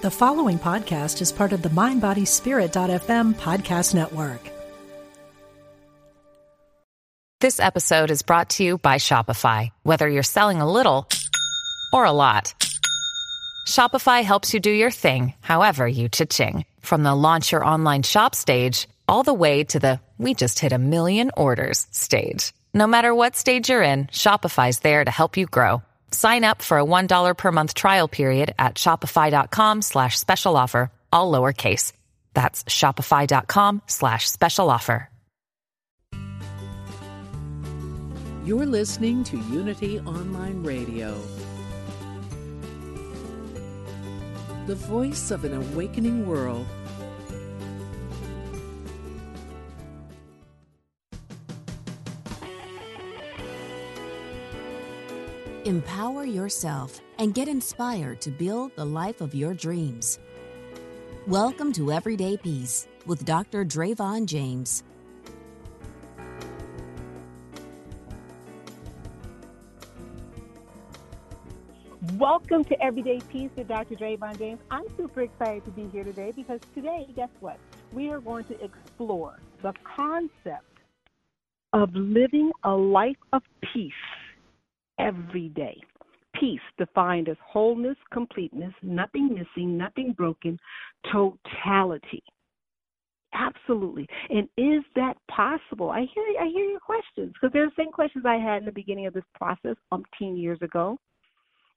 The following podcast is part of the MindBodySpirit.fm podcast network. This episode is brought to you by Shopify. Whether you're selling a little or a lot, Shopify helps you do your thing, however you cha-ching. From the launch your online shop stage, all the way to the we just hit a million orders stage. No matter what stage you're in, Shopify's there to help you grow. Sign up for a $1 per month trial period at shopify.com slash special offer, all lowercase. That's shopify.com slash special offer. You're listening to Unity Online Radio, the voice of an awakening world. Empower yourself and get inspired to build the life of your dreams. Welcome to Everyday Peace with Dr. Dravon James. Welcome to Everyday Peace with Dr. Dravon James. I'm super excited to be here today because today, guess what? We are going to explore the concept of living a life of peace every day. Peace defined as wholeness, completeness, nothing missing, nothing broken, totality. Absolutely. And is that possible? I hear I hear your questions because they're the same questions I had in the beginning of this process umpteen years ago.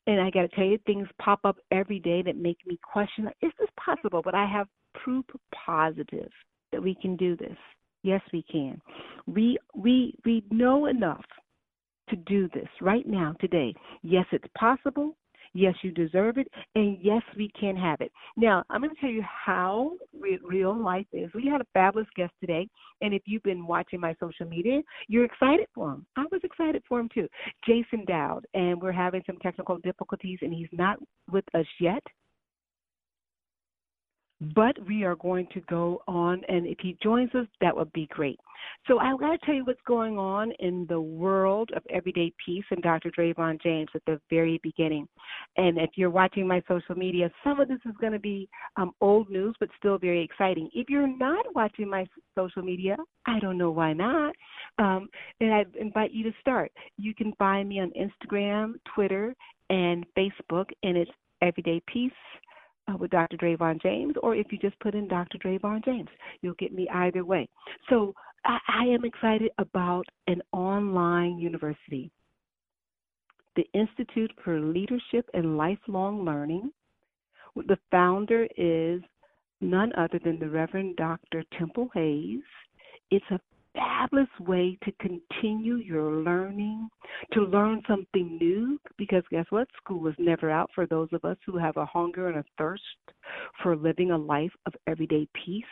And I got to tell you, things pop up every day that make me question: Is this possible? But I have proof positive that we can do this. Yes, we can. We we we know enough to do this right now, today. Yes, it's possible. Yes, you deserve it. And yes, we can have it. Now, I'm going to tell you how re- real life is. We had a fabulous guest today. And if you've been watching my social media, you're excited for him. I was excited for him too. Jason Dowd. And we're having some technical difficulties, and he's not with us yet but we are going to go on and if he joins us that would be great. So i want to tell you what's going on in the world of everyday peace and dr Dravon james at the very beginning. And if you're watching my social media some of this is going to be um, old news but still very exciting. If you're not watching my social media i don't know why not um, and i invite you to start. You can find me on instagram twitter and facebook and it's everyday peace uh, with Dr. Dravon James, or if you just put in Dr. Dravon James, you'll get me either way. So I, I am excited about an online university, the Institute for Leadership and Lifelong Learning. The founder is none other than the Reverend Dr. Temple Hayes. It's a fabulous way to continue your learning, to learn something new, because guess what? School is never out for those of us who have a hunger and a thirst for living a life of everyday peace.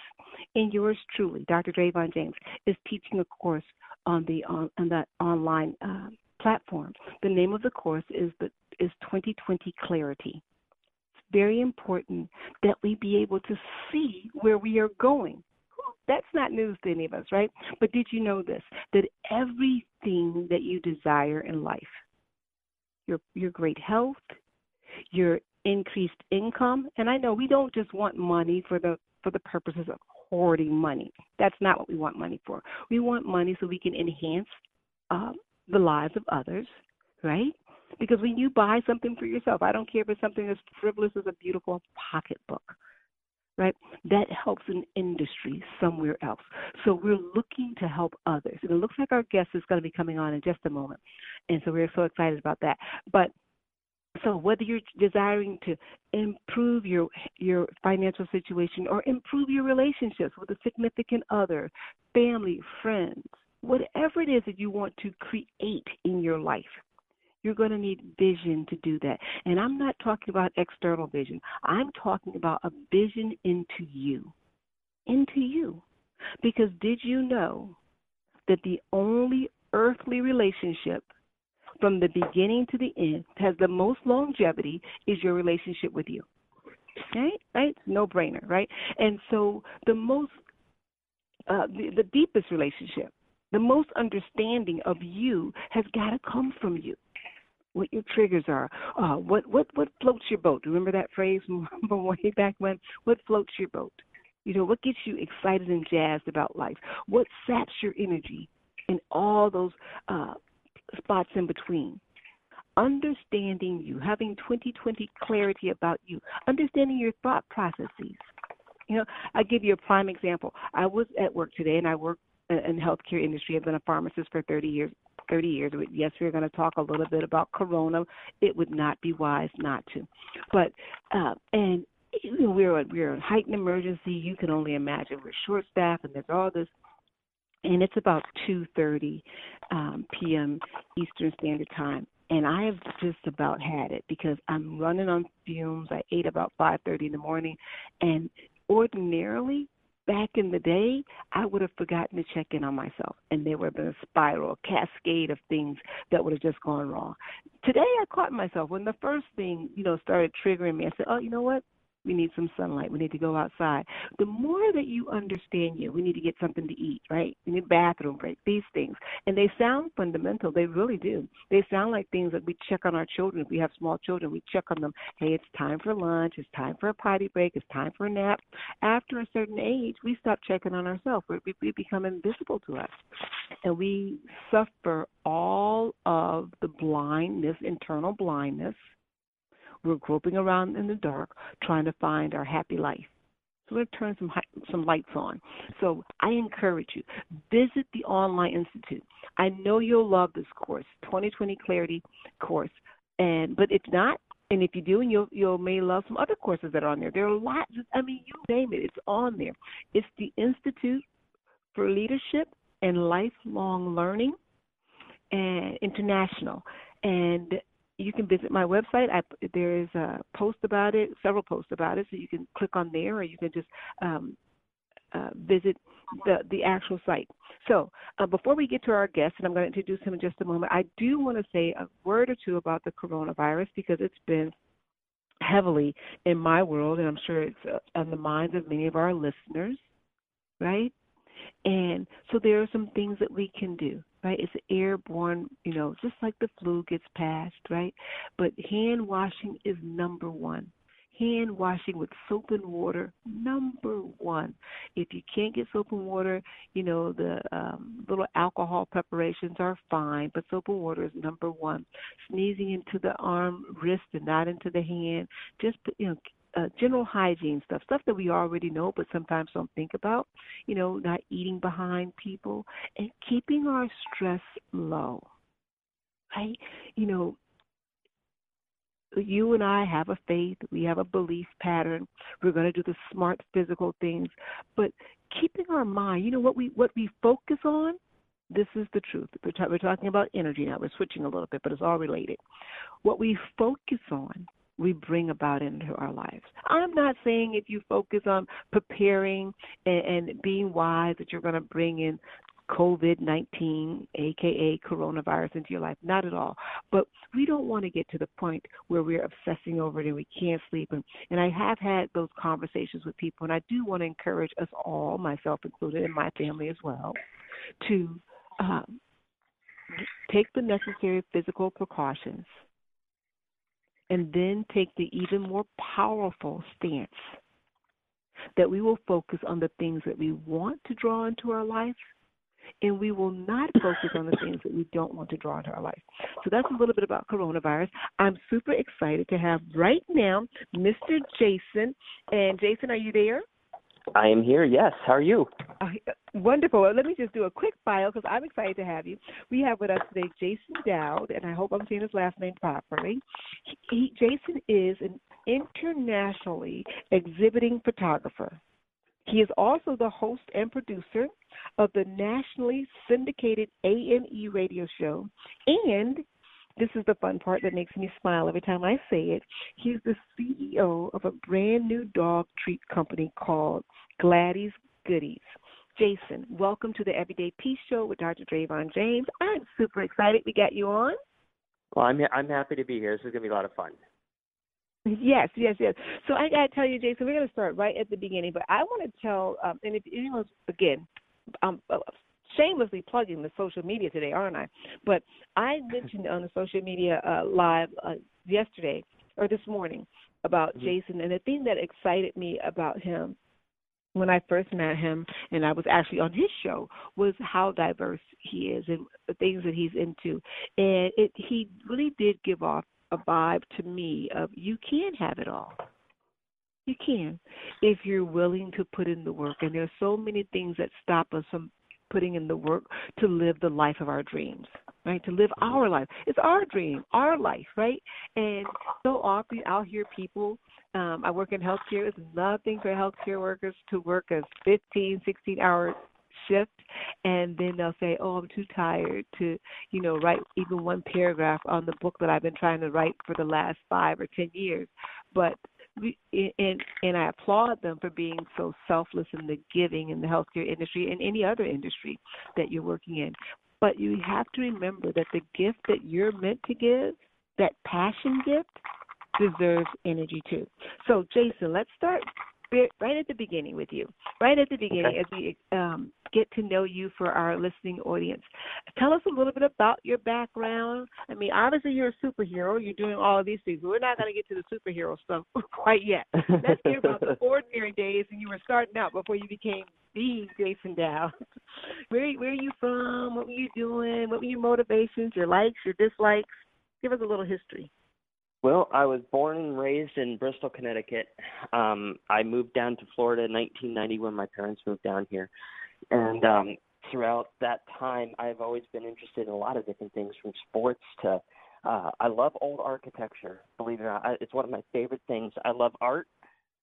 And yours truly, Dr. Dravon James, is teaching a course on the on, on that online uh, platform. The name of the course is the is 2020 Clarity. It's very important that we be able to see where we are going that's not news to any of us, right? But did you know this? That everything that you desire in life, your your great health, your increased income, and I know we don't just want money for the for the purposes of hoarding money. That's not what we want money for. We want money so we can enhance uh, the lives of others, right? Because when you buy something for yourself, I don't care if it's something as frivolous as a beautiful pocketbook right? That helps an industry somewhere else. So we're looking to help others. And it looks like our guest is going to be coming on in just a moment. And so we're so excited about that. But so whether you're desiring to improve your your financial situation or improve your relationships with a significant other, family, friends, whatever it is that you want to create in your life, you're going to need vision to do that. And I'm not talking about external vision, I'm talking about a vision into you. Into you. Because did you know that the only earthly relationship from the beginning to the end has the most longevity is your relationship with you? Right? Right? No brainer, right? And so the most, uh, the, the deepest relationship, the most understanding of you has got to come from you what your triggers are, uh, what what what floats your boat. Do you remember that phrase from, way back when? What floats your boat? You know, what gets you excited and jazzed about life? What saps your energy? And all those uh, spots in between. Understanding you, having 2020 clarity about you, understanding your thought processes. You know, I give you a prime example. I was at work today, and I work in healthcare industry. I've been a pharmacist for 30 years. 30 years. Yes, we're going to talk a little bit about corona. It would not be wise not to. But uh, and we're we're in heightened emergency. You can only imagine we're short staffed, and there's all this. And it's about 2:30 um, p.m. Eastern Standard Time, and I have just about had it because I'm running on fumes. I ate about 5:30 in the morning, and ordinarily back in the day, I would have forgotten to check in on myself, and there would have been a spiral, a cascade of things that would have just gone wrong. Today, I caught myself when the first thing, you know, started triggering me. I said, "Oh, you know what? We need some sunlight. We need to go outside. The more that you understand you, we need to get something to eat, right? We need a bathroom break, these things. And they sound fundamental. They really do. They sound like things that we check on our children. If we have small children, we check on them. Hey, it's time for lunch. It's time for a potty break. It's time for a nap. After a certain age, we stop checking on ourselves. We become invisible to us. And we suffer all of the blindness, internal blindness we're groping around in the dark trying to find our happy life. So to turn some some lights on. So I encourage you visit the online institute. I know you'll love this course, 2020 Clarity course. And but if not, and if you do, and you'll you may love some other courses that are on there. There are lots. I mean, you name it, it's on there. It's the Institute for Leadership and Lifelong Learning and International. And you can visit my website. I, there is a post about it, several posts about it, so you can click on there, or you can just um, uh, visit the the actual site. So uh, before we get to our guest, and I'm going to introduce him in just a moment, I do want to say a word or two about the coronavirus because it's been heavily in my world, and I'm sure it's uh, on the minds of many of our listeners, right? And so there are some things that we can do right? It's airborne, you know, just like the flu gets passed, right? But hand washing is number one. Hand washing with soap and water, number one. If you can't get soap and water, you know the um, little alcohol preparations are fine, but soap and water is number one. Sneezing into the arm, wrist, and not into the hand. Just you know, uh, general hygiene stuff, stuff that we already know but sometimes don't think about. You know, not eating behind people and keeping our stress low. Right? You know, you and I have a faith, we have a belief pattern. We're going to do the smart physical things, but keeping our mind, you know what we what we focus on, this is the truth. We're, ta- we're talking about energy now. We're switching a little bit, but it's all related. What we focus on we bring about into our lives. I'm not saying if you focus on preparing and, and being wise that you're going to bring in COVID 19, aka coronavirus, into your life. Not at all. But we don't want to get to the point where we're obsessing over it and we can't sleep. And, and I have had those conversations with people, and I do want to encourage us all, myself included, and my family as well, to um, take the necessary physical precautions and then take the even more powerful stance that we will focus on the things that we want to draw into our life and we will not focus on the things that we don't want to draw into our life. So that's a little bit about coronavirus. I'm super excited to have right now Mr. Jason. And Jason, are you there? I am here. Yes. How are you? Uh, wonderful. Well, let me just do a quick bio because I'm excited to have you. We have with us today Jason Dowd, and I hope I'm saying his last name properly. He, Jason is an internationally exhibiting photographer. He is also the host and producer of the nationally syndicated AME radio show and this is the fun part that makes me smile every time I say it. He's the CEO of a brand new dog treat company called Gladys Goodies. Jason, welcome to the Everyday Peace Show with Dr. Dravon James. I'm super excited we got you on. Well, I'm I'm happy to be here. This is going to be a lot of fun. Yes, yes, yes. So I got to tell you, Jason, we're going to start right at the beginning, but I want to tell, um, and if anyone's again, um, uh, shamelessly plugging the social media today, aren't I? But I mentioned on the social media uh, live uh, yesterday or this morning about mm-hmm. Jason, and the thing that excited me about him when I first met him, and I was actually on his show, was how diverse he is and the things that he's into, and it he really did give off a vibe to me of you can have it all. You can if you're willing to put in the work. And there's so many things that stop us from putting in the work to live the life of our dreams, right? To live our life. It's our dream, our life, right? And so often I'll hear people, um, I work in healthcare, it's nothing for healthcare workers to work a 15, 16 hour shift and then they'll say oh i'm too tired to you know write even one paragraph on the book that i've been trying to write for the last five or ten years but and and I applaud them for being so selfless in the giving in the healthcare industry and any other industry that you're working in. But you have to remember that the gift that you're meant to give, that passion gift, deserves energy too. So, Jason, let's start right at the beginning with you. Right at the beginning, okay. as we um, get to know you for our listening audience. Tell us a little bit about your background. I mean, obviously you're a superhero. You're doing all of these things. We're not going to get to the superhero stuff quite yet. Let's hear about the ordinary days when you were starting out before you became the Jason Dowd. where where are you from? What were you doing? What were your motivations, your likes, your dislikes? Give us a little history. Well, I was born and raised in Bristol, Connecticut. Um, I moved down to Florida in 1990 when my parents moved down here, and um, throughout that time, I've always been interested in a lot of different things, from sports to. Uh, I love old architecture. Believe it or not, I, it's one of my favorite things. I love art.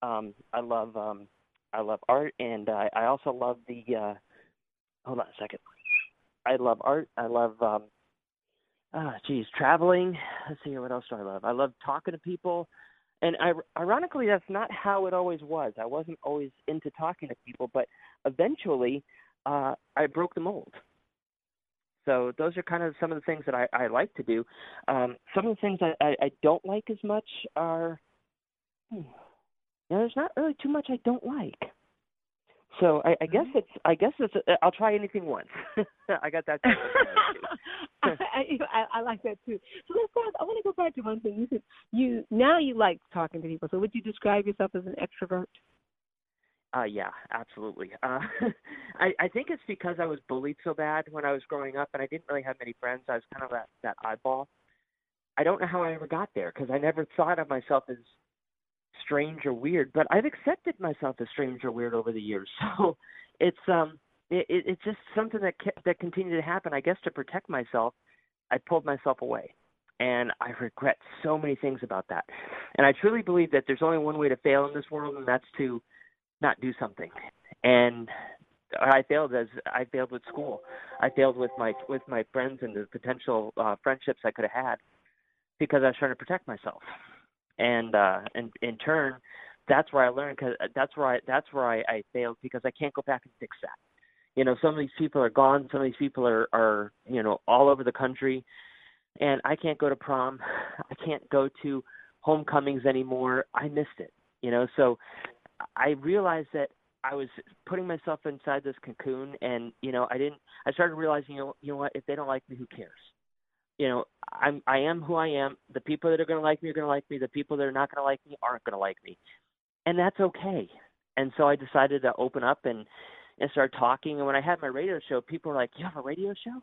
Um, I love um, I love art, and uh, I also love the. Uh, hold on a second. I love art. I love um, ah, geez, traveling. Let's see, here, what else do I love? I love talking to people, and ironically, that's not how it always was. I wasn't always into talking to people, but eventually, uh, I broke the mold. So those are kind of some of the things that I, I like to do. Um, some of the things I, I, I don't like as much are, hmm, you know, there's not really too much I don't like. So I, I guess mm-hmm. it's I guess it's uh, I'll try anything once. I got that. I, I, I like that too. So let's go. I want to go back to one thing. You said you now you like talking to people. So would you describe yourself as an extrovert? Uh, yeah, absolutely. Uh, I, I think it's because I was bullied so bad when I was growing up, and I didn't really have many friends. I was kind of that that oddball. I don't know how I ever got there because I never thought of myself as strange or weird, but I've accepted myself as strange or weird over the years. So it's um it, it it's just something that that continued to happen. I guess to protect myself, I pulled myself away. And I regret so many things about that. And I truly believe that there's only one way to fail in this world and that's to not do something. And I failed as I failed with school. I failed with my with my friends and the potential uh friendships I could have had because I was trying to protect myself and uh and in turn that's where I learned cuz that's where I that's where I I failed because I can't go back and fix that. You know, some of these people are gone, some of these people are are, you know, all over the country and I can't go to prom. I can't go to homecomings anymore. I missed it. You know, so I realized that I was putting myself inside this cocoon and, you know, I didn't I started realizing, you know, you know what, if they don't like me, who cares? You know, I'm I am who I am. The people that are going to like me are going to like me. The people that are not going to like me aren't going to like me, and that's okay. And so I decided to open up and and start talking. And when I had my radio show, people were like, "You have a radio show?"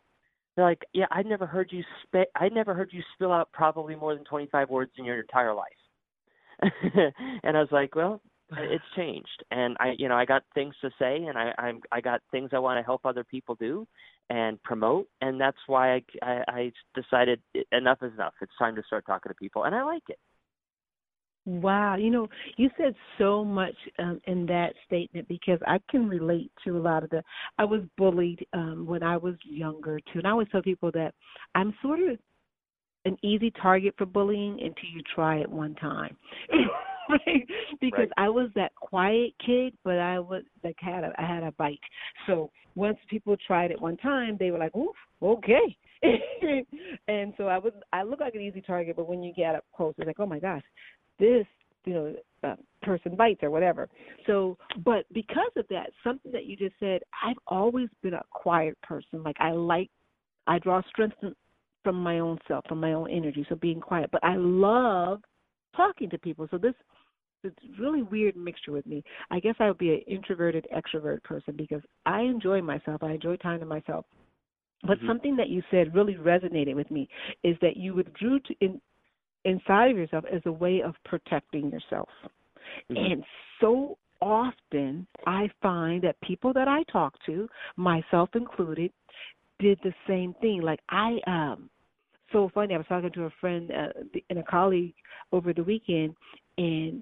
They're like, "Yeah, I've never heard you spit. I never heard you spill out probably more than 25 words in your entire life." and I was like, "Well, it's changed, and I, you know, I got things to say, and I, I'm, I got things I want to help other people do, and promote and that's why I, I, I decided enough is enough it's time to start talking to people and i like it Wow, you know, you said so much um, in that statement because I can relate to a lot of the. I was bullied um, when I was younger too, and I always tell people that I'm sort of an easy target for bullying until you try it one time. right? Because right. I was that quiet kid, but I was like had a I had a bite. So once people tried it one time, they were like, "Oof, okay." and so I was I look like an easy target, but when you get up close, it's like, "Oh my gosh, this you know uh, person bites or whatever. So, but because of that, something that you just said, I've always been a quiet person. Like I like, I draw strength from my own self, from my own energy. So being quiet, but I love talking to people. So this it's really weird mixture with me. I guess I would be an introverted extrovert person because I enjoy myself. I enjoy time to myself. But mm-hmm. something that you said really resonated with me is that you withdrew to in inside of yourself as a way of protecting yourself. Mm-hmm. And so often I find that people that I talk to, myself included, did the same thing. Like I um so funny. I was talking to a friend uh, and a colleague over the weekend and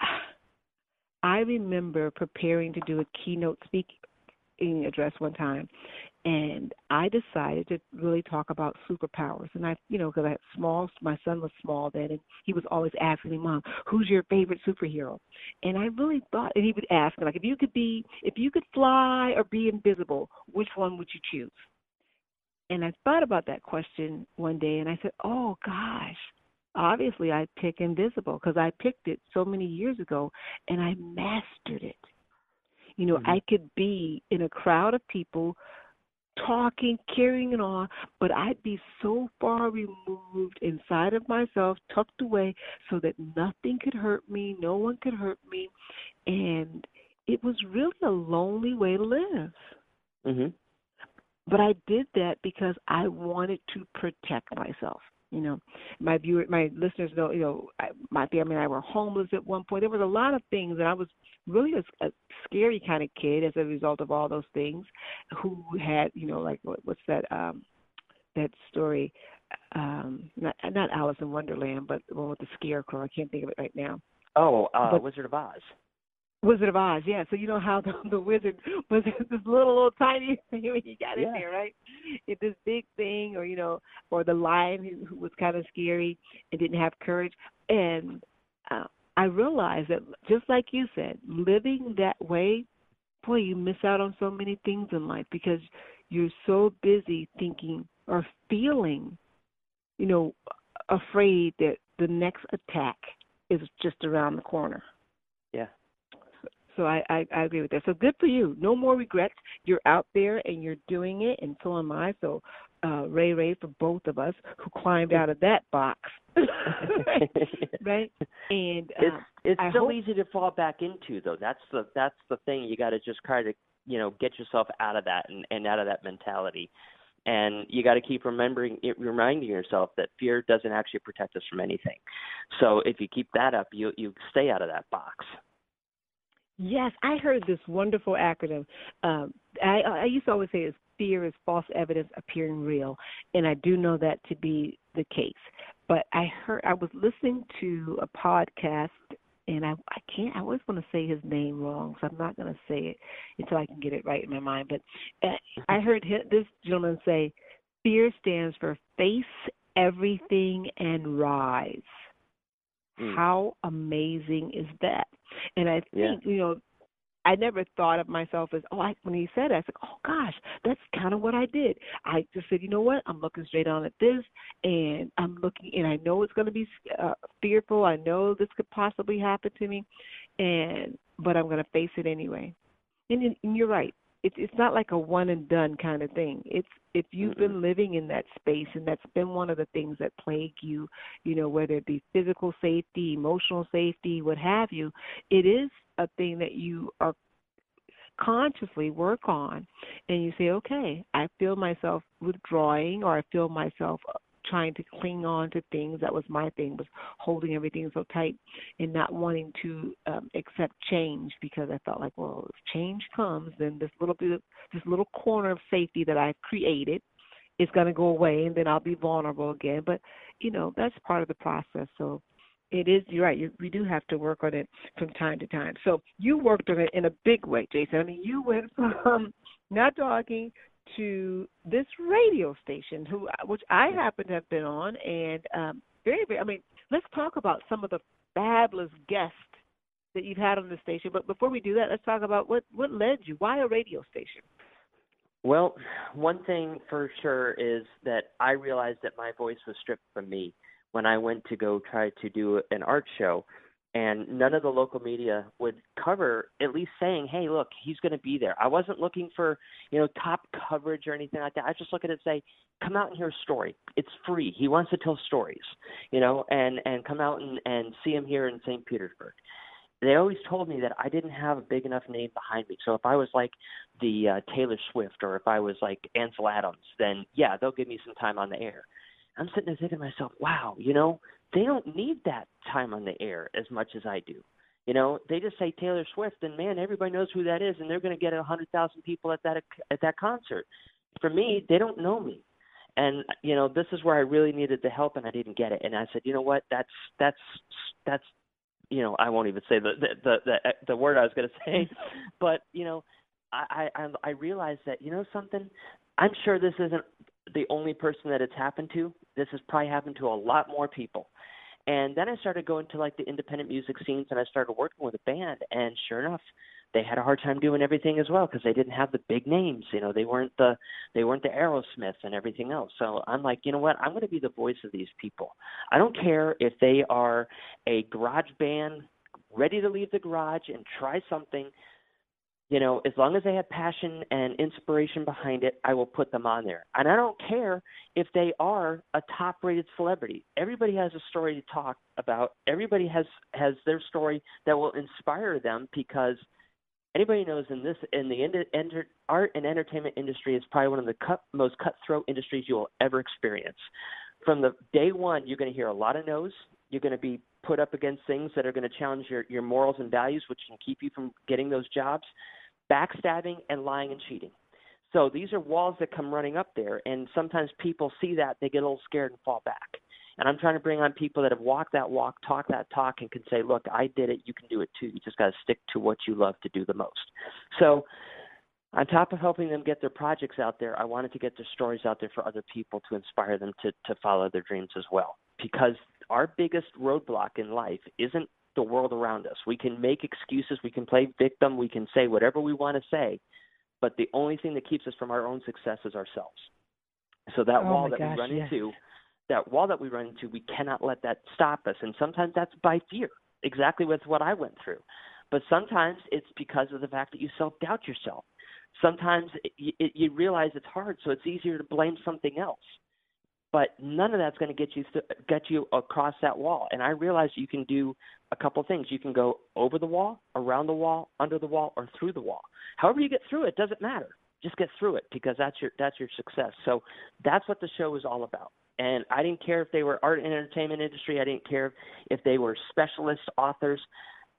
I remember preparing to do a keynote speaking address one time and I decided to really talk about superpowers. And I, you know, because I had small, my son was small then, and he was always asking me, "Mom, who's your favorite superhero?" And I really thought, and he would ask like, if you could be, if you could fly or be invisible, which one would you choose? And I thought about that question one day, and I said, "Oh gosh." Obviously, I pick invisible because I picked it so many years ago and I mastered it. You know, mm-hmm. I could be in a crowd of people talking, carrying it on, but I'd be so far removed inside of myself, tucked away, so that nothing could hurt me, no one could hurt me, and it was really a lonely way to live. Mhm. But I did that because I wanted to protect myself. You know, my viewer, my listeners know. You know, I, my family and I were homeless at one point. There was a lot of things, and I was really a, a scary kind of kid as a result of all those things. Who had, you know, like what, what's that? um That story, um not not Alice in Wonderland, but the one with the scarecrow. I can't think of it right now. Oh, uh, but, Wizard of Oz. Wizard of Oz, yeah. So you know how the, the wizard was this little, little tiny thing when he got yeah. in there, right? It this big thing, or you know, or the lion who, who was kind of scary and didn't have courage. And uh, I realized that just like you said, living that way, boy, you miss out on so many things in life because you're so busy thinking or feeling, you know, afraid that the next attack is just around the corner. So I, I, I agree with that. So good for you. No more regrets. You're out there and you're doing it, and so am I. So uh, Ray Ray for both of us who climbed out of that box, right? And uh, it's it's I so hope... easy to fall back into though. That's the that's the thing. You got to just try to you know get yourself out of that and, and out of that mentality. And you got to keep remembering, reminding yourself that fear doesn't actually protect us from anything. So if you keep that up, you you stay out of that box. Yes, I heard this wonderful acronym. Um, I, I used to always say is fear is false evidence appearing real, and I do know that to be the case. But I heard I was listening to a podcast, and I I can't I always want to say his name wrong, so I'm not going to say it until I can get it right in my mind. But uh, I heard this gentleman say, "Fear stands for face everything and rise." Mm. How amazing is that? And I think, yeah. you know, I never thought of myself as, oh, I, when he said it, I said, oh gosh, that's kind of what I did. I just said, you know what? I'm looking straight on at this, and I'm looking, and I know it's going to be uh, fearful. I know this could possibly happen to me, and but I'm going to face it anyway. And, and you're right it's it's not like a one and done kind of thing. It's if you've been living in that space and that's been one of the things that plague you, you know, whether it be physical safety, emotional safety, what have you, it is a thing that you are consciously work on and you say, okay, I feel myself withdrawing or I feel myself trying to cling on to things. That was my thing, was holding everything so tight and not wanting to um, accept change because I felt like, well, if change comes, then this little bit, of, this little corner of safety that I've created is going to go away, and then I'll be vulnerable again. But you know, that's part of the process. So it is you're right you, we do have to work on it from time to time so you worked on it in a big way jason i mean you went from not talking to this radio station, who which I happen to have been on, and um, very, very. I mean, let's talk about some of the fabulous guests that you've had on the station. But before we do that, let's talk about what what led you. Why a radio station? Well, one thing for sure is that I realized that my voice was stripped from me when I went to go try to do an art show. And none of the local media would cover at least saying hey look he's going to be there. I wasn't looking for you know top coverage or anything like that. I just look at it and say come out and hear a story. It's free. He wants to tell stories you know and and come out and and see him here in st petersburg. They always told me that i didn't have a big enough name behind me. So if i was like the uh, taylor swift or if i was like ansel adams then yeah they'll give me some time on the air. I'm sitting there thinking to myself wow you know they don't need that time on the air as much as I do. You know, they just say Taylor Swift, and man, everybody knows who that is, and they're going to get a hundred thousand people at that at that concert. For me, they don't know me, and you know, this is where I really needed the help, and I didn't get it. And I said, you know what? That's that's that's you know, I won't even say the the the the, the word I was going to say, but you know, I I I realized that you know something. I'm sure this isn't the only person that it's happened to. This has probably happened to a lot more people. And then I started going to like the independent music scenes and I started working with a band. And sure enough they had a hard time doing everything as well because they didn't have the big names you know they weren't the they weren't the aerosmith and everything else. So i'm like you know what? I'm going to be the voice of these people. I don't care if they are a garage band ready to leave the garage and try something you know, as long as they have passion and inspiration behind it, I will put them on there. And I don't care if they are a top rated celebrity. Everybody has a story to talk about. Everybody has has their story that will inspire them because anybody knows in this in the enter, art and entertainment industry is probably one of the cut, most cutthroat industries you will ever experience. From the day one, you're going to hear a lot of no's. You're going to be put up against things that are going to challenge your, your morals and values, which can keep you from getting those jobs backstabbing and lying and cheating. So these are walls that come running up there, and sometimes people see that they get a little scared and fall back. And I'm trying to bring on people that have walked that walk, talked that talk, and can say, "Look, I did it. You can do it too. You just got to stick to what you love to do the most." So, on top of helping them get their projects out there, I wanted to get their stories out there for other people to inspire them to to follow their dreams as well. Because our biggest roadblock in life isn't the world around us. We can make excuses, we can play victim, we can say whatever we want to say, but the only thing that keeps us from our own success is ourselves. So that oh wall that gosh, we run yes. into, that wall that we run into, we cannot let that stop us. And sometimes that's by fear, exactly with what I went through. But sometimes it's because of the fact that you self doubt yourself. Sometimes it, it, you realize it's hard, so it's easier to blame something else but none of that's going to get you get you across that wall. And I realized you can do a couple things. You can go over the wall, around the wall, under the wall, or through the wall. However you get through it doesn't matter. Just get through it because that's your that's your success. So that's what the show is all about. And I didn't care if they were art and entertainment industry. I didn't care if they were specialist authors.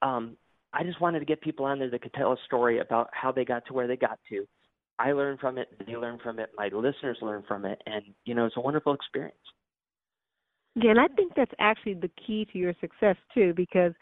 Um, I just wanted to get people on there that could tell a story about how they got to where they got to I learn from it, they learn from it, my listeners learn from it, and you know it's a wonderful experience. Yeah, and I think that's actually the key to your success too, because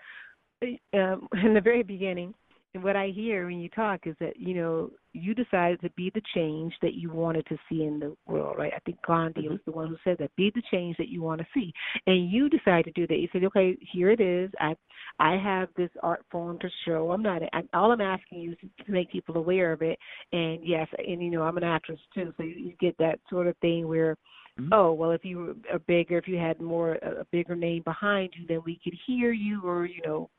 um, in the very beginning, what I hear when you talk is that you know you decided to be the change that you wanted to see in the world, right? I think Gandhi mm-hmm. was the one who said that be the change that you want to see, and you decided to do that. You said, okay, here it is. I I have this art form to show. I'm not. I, all I'm asking you is to make people aware of it. And yes, and you know I'm an actress too, so you, you get that sort of thing where. Mm-hmm. Oh well, if you were bigger, if you had more a bigger name behind you, then we could hear you, or you know,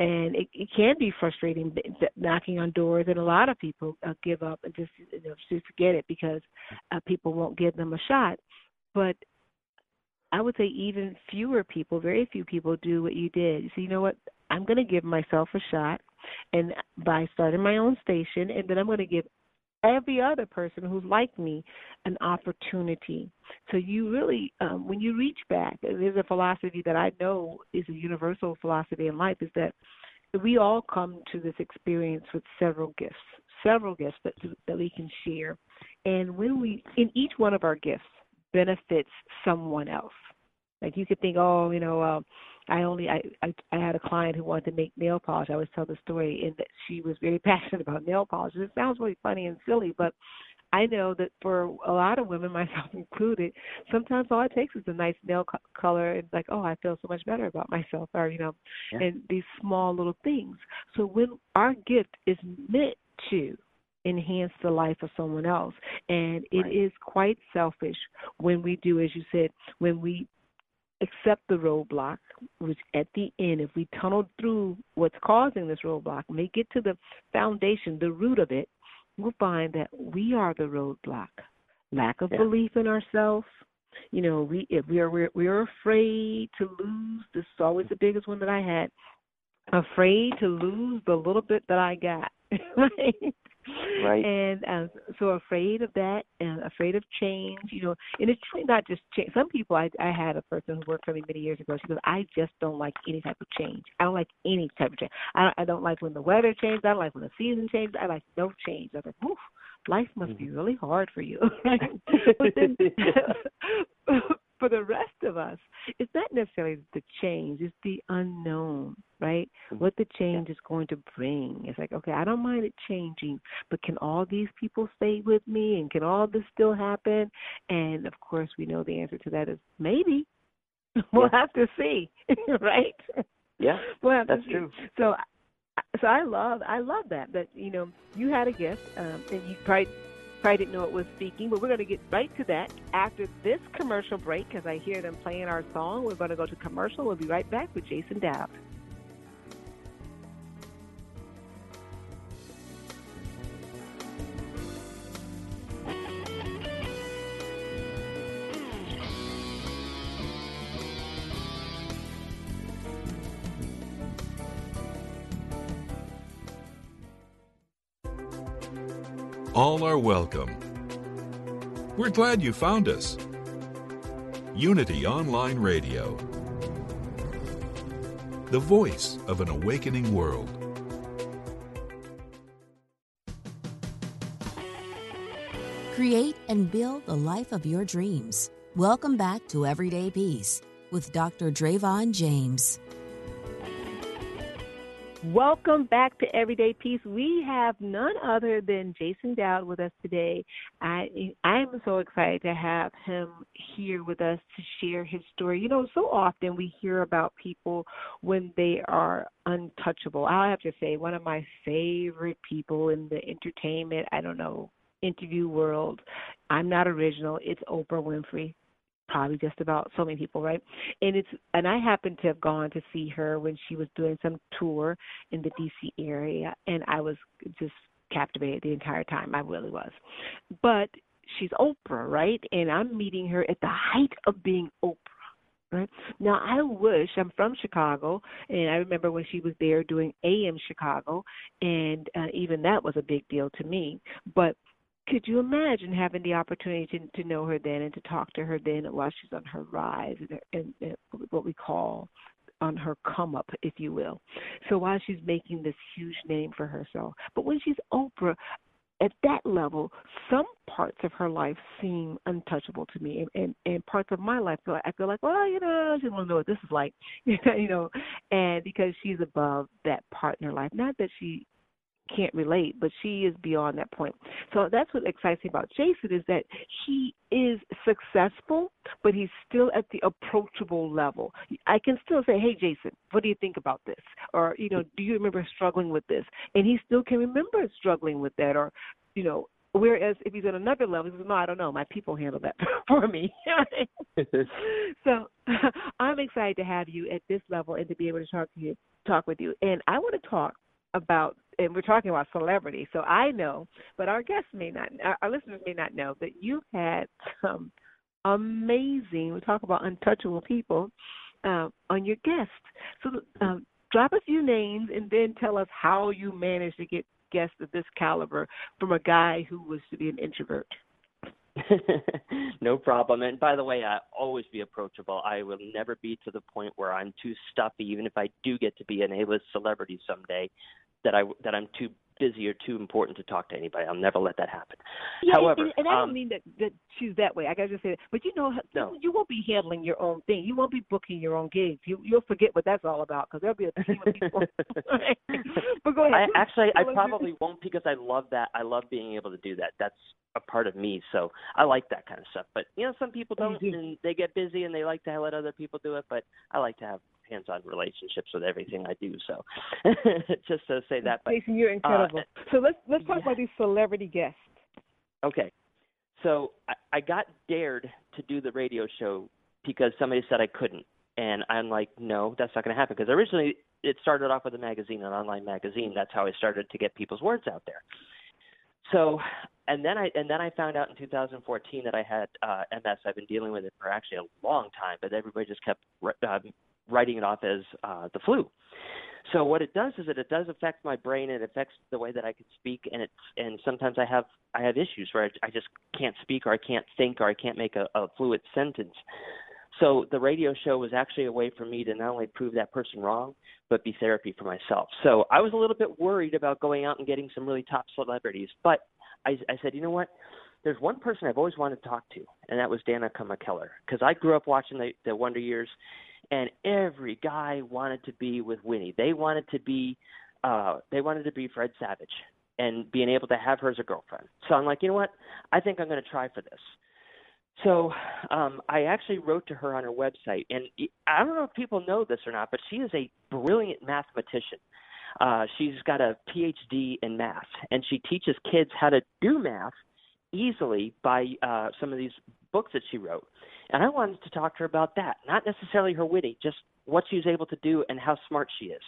and it, it can be frustrating knocking on doors and a lot of people uh, give up and just you know just forget it because uh, people won't give them a shot. But i would say even fewer people very few people do what you did. So you know what? I'm going to give myself a shot and by starting my own station and then i'm going to give every other person who's like me an opportunity. So you really, um, when you reach back, there's a philosophy that I know is a universal philosophy in life is that we all come to this experience with several gifts, several gifts that that we can share, and when we, in each one of our gifts, benefits someone else. Like you could think, oh, you know, uh, I only I, I I had a client who wanted to make nail polish. I always tell the story in that she was very passionate about nail polish. It sounds really funny and silly, but I know that for a lot of women, myself included, sometimes all it takes is a nice nail co- color and like, oh, I feel so much better about myself, or you know, Yeah. and these small little things. So when our gift is meant to enhance the life of someone else, and it is Right. quite selfish when we do, as you said, when we accept the roadblock, which at the end, if we tunnel through what's causing this roadblock, may get to the foundation, the root of it, we'll find that we are the roadblock. Lack of Yeah. belief in ourselves. You know, we if we are we're, we're afraid to lose. This is always the biggest one that I had. Afraid to lose the little bit that I got. right? Right. And uh, so afraid of that and afraid of change, you know, and it's really not just change. Some people, I, I had a person who worked for me many years ago. She goes, I just don't like any type of change. I don't like any type of change. I don't, I don't like when the weather changes. I don't like when the season changes. I like no change. I was like, oof, life must be really hard for you. but then for the rest of us, it's not necessarily the change, it's the unknown, right? What the change is going to bring. It's like, okay, I don't mind it changing, but can all these people stay with me and can all this still happen? And of course, we know the answer to that is maybe. We'll have to see, right? Yeah, We'll that's true. So, so I love, I love that that you know you had a gift, um, and you probably probably didn't know it was speaking, but we're going to get right to that after this commercial break because I hear them playing our song. We're going to go to commercial. We'll be right back with Jason Dowd. All are welcome. We're glad you found us. Unity Online Radio, the voice of an awakening world. Create and build the life of your dreams. Welcome back to Everyday Peace with Dr. Dravon James. Welcome back to Everyday Peace. We have none other than Jason Dowd with us today. I I'm so excited to have him here with us to share his story. You know, so often we hear about people when they are untouchable. I have to say, one of my favorite people in the entertainment, I don't know, interview world. I'm not original. It's Oprah Winfrey probably just about so many people, right? And it's and I happened to have gone to see her when she was doing some tour in the DC area and I was just captivated the entire time. I really was. But she's Oprah, right? And I'm meeting her at the height of being Oprah. Right now, I wish I'm from Chicago, and I remember when she was there doing AM Chicago, and uh, even that was a big deal to me. But could you imagine having the opportunity to, to know her then and to talk to her then while she's on her rise and, and, and what we call on her come up, if you will. So while she's making this huge name for herself, but when she's Oprah, at that level, some parts of her life seem untouchable to me, and and, and parts of my life I feel like, well, you know, she don't know what this is like, you know, and because she's above that part in her life, not that she can't relate, but she is beyond that point. So that's what excites me about Jason is that he is successful, but he's still at the approachable level. I can still say, "Hey, Jason, what do you think about this?" Or, you know, "Do you remember struggling with this?" And he still can remember struggling with that, or, you know. Whereas if he's at another level, he says, "No, I don't know. My people handle that for me." so I'm excited to have you at this level and to be able to talk to you, talk with you. And I want to talk about and we're talking about celebrity so i know but our guests may not our, listeners may not know that you had some amazing we talk about untouchable people uh, on your guest so um, drop a few names and then tell us how you managed to get guests of this caliber from a guy who was to be an introvert no problem. And by the way, I always be approachable. I will never be to the point where I'm too stuffy, even if I do get to be an A-list celebrity someday, that I that I'm too busy or too important to talk to anybody. I'll never let that happen. Yeah, However, and, and I don't um, mean that that she's that way. I gotta just say that. But you know, No. you won't be handling your own thing. You won't be booking your own gigs. You you'll forget what that's all about because there'll be a team of people. but go ahead. I actually I Tell us your- probably won't because I love that. I love being able to do that. That's a part of me. So I like that kind of stuff. But you know, some people Oh, don't do. and they get busy and they like to let other people do it, but I like to have hands on relationships with everything I do. So just to say that but Jason, you're incredible. so let's let's talk yeah. about these celebrity guests. Okay. So I, I got dared to do the radio show because somebody said I couldn't. And I'm like, no, that's not going to happen because originally it started off with a magazine, an online magazine. That's how I started to get people's words out there. So, and then I and then I found out in 2014 that I had uh, MS. I've been dealing with it for actually a long time, but everybody just kept uh, writing it off as uh, the flu. So what it does is that it does affect my brain. It affects the way that I can speak, and it's and sometimes I have I have issues where I, I just can't speak or I can't think or I can't make a, a fluid sentence. So the radio show was actually a way for me to not only prove that person wrong, but be therapy for myself. So I was a little bit worried about going out and getting some really top celebrities, but I, I said, you know what? There's one person I've always wanted to talk to, and that was Danica McKellar, because I grew up watching the, the Wonder Years, and every guy wanted to be with Winnie. They wanted to be, uh, they wanted to be Fred Savage, and being able to have her as a girlfriend. So I'm like, you know what? I think I'm going to try for this. So um, I actually wrote to her on her website, and I don't know if people know this or not, but she is a brilliant mathematician. Uh, she's got a PhD in math, and she teaches kids how to do math easily by uh, some of these books that she wrote. And I wanted to talk to her about that, not necessarily her Winnie, just what she's able to do and how smart she is.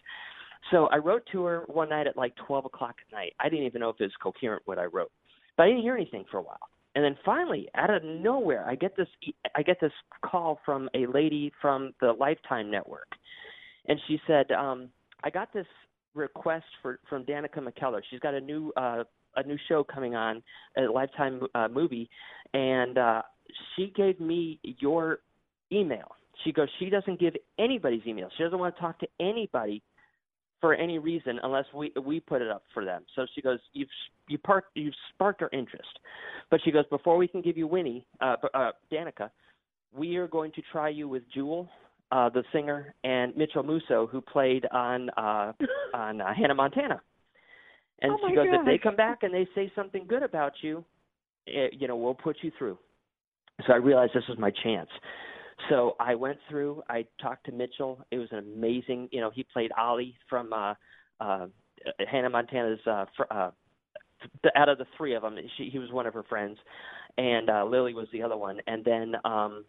So I wrote to her one night at like 12 o'clock at night. I didn't even know if it was coherent what I wrote, but I didn't hear anything for a while. And then finally, out of nowhere, I get this I get this call from a lady from the Lifetime Network, and she said, um, "I got this request for from Danica McKellar. She's got a new uh, a new show coming on, a Lifetime uh, movie, and uh, she gave me your email. She goes, she doesn't give anybody's email. She doesn't want to talk to anybody for any reason unless we we put it up for them. So she goes, you've you part you've sparked our interest, but she goes before we can give you Winnie, uh, uh, Danica, we are going to try you with Jewel, uh, the singer, and Mitchell Musso, who played on uh, on uh, Hannah Montana. And oh she goes, gosh. if they come back and they say something good about you, it, you know, we'll put you through. So I realized this was my chance. So I went through. I talked to Mitchell. It was an amazing. You know, he played Ollie from uh, uh, Hannah Montana's. Uh, fr- uh, the, out of the three of them, she, he was one of her friends, and uh, Lily was the other one. And then um,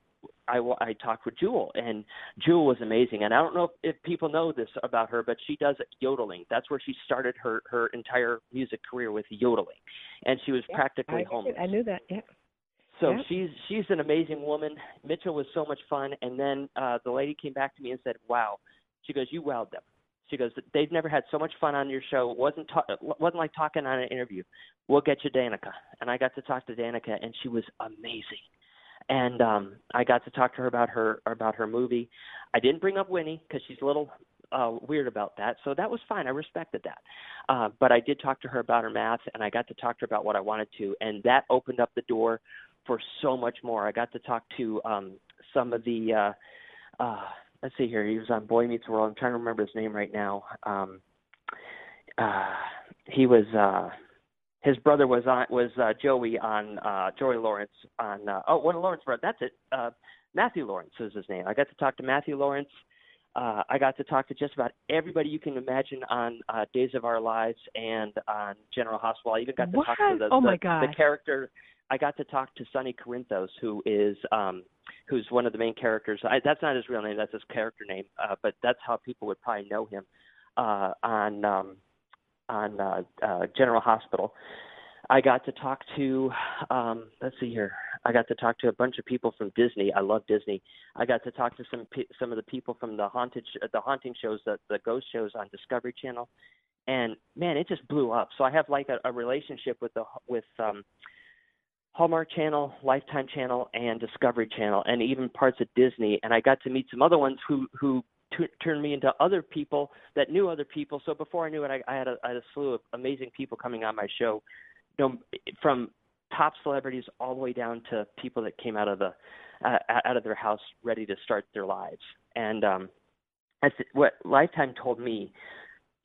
I, I talked with Jewel, and Jewel was amazing. And I don't know if, if people know this about her, but she does yodeling. That's where she started her her entire music career with yodeling, and she was Yeah, practically I, homeless. I knew that. Yeah. So Yep. she's she's an amazing woman. Mitchell was so much fun, and then uh, the lady came back to me and said, "Wow," she goes, "You wowed them." She goes, "They've never had so much fun on your show. It wasn't ta- wasn't like talking on an interview. We'll get you Danica." And I got to talk to Danica, and she was amazing. And um, I got to talk to her about her about her movie. I didn't bring up Winnie because she's a little uh, weird about that, so that was fine. I respected that. Uh, but I did talk to her about her math, and I got to talk to her about what I wanted to, and that opened up the door for so much more. I got to talk to um some of the uh uh let's see here, he was on Boy Meets World. I'm trying to remember his name right now. Um uh he was uh his brother was on was uh Joey on uh Joey Lawrence on uh oh one of Lawrence brother that's it. Uh Matthew Lawrence is his name. I got to talk to Matthew Lawrence. Uh, I got to talk to just about everybody you can imagine on uh, Days of Our Lives and on General Hospital. I even got to talk to the, Oh, the, my the character I got to talk to Sonny Corinthos, who is um, who's one of the main characters. I, that's not his real name; that's his character name. Uh, but that's how people would probably know him uh, on um, on uh, uh, General Hospital. I got to talk to um, let's see here. I got to talk to a bunch of people from Disney. I love Disney. I got to talk to some some of the people from the haunted the haunting shows, the the ghost shows on Discovery Channel, and man, it just blew up. So I have like a, a relationship with the with um, Hallmark Channel, Lifetime Channel, and Discovery Channel, and even parts of Disney. And I got to meet some other ones who who t- turned me into other people that knew other people. So before I knew it, I, I had a, I had a slew of amazing people coming on my show, you know, from top celebrities all the way down to people that came out of the uh, out of their house ready to start their lives. And um, that's what Lifetime told me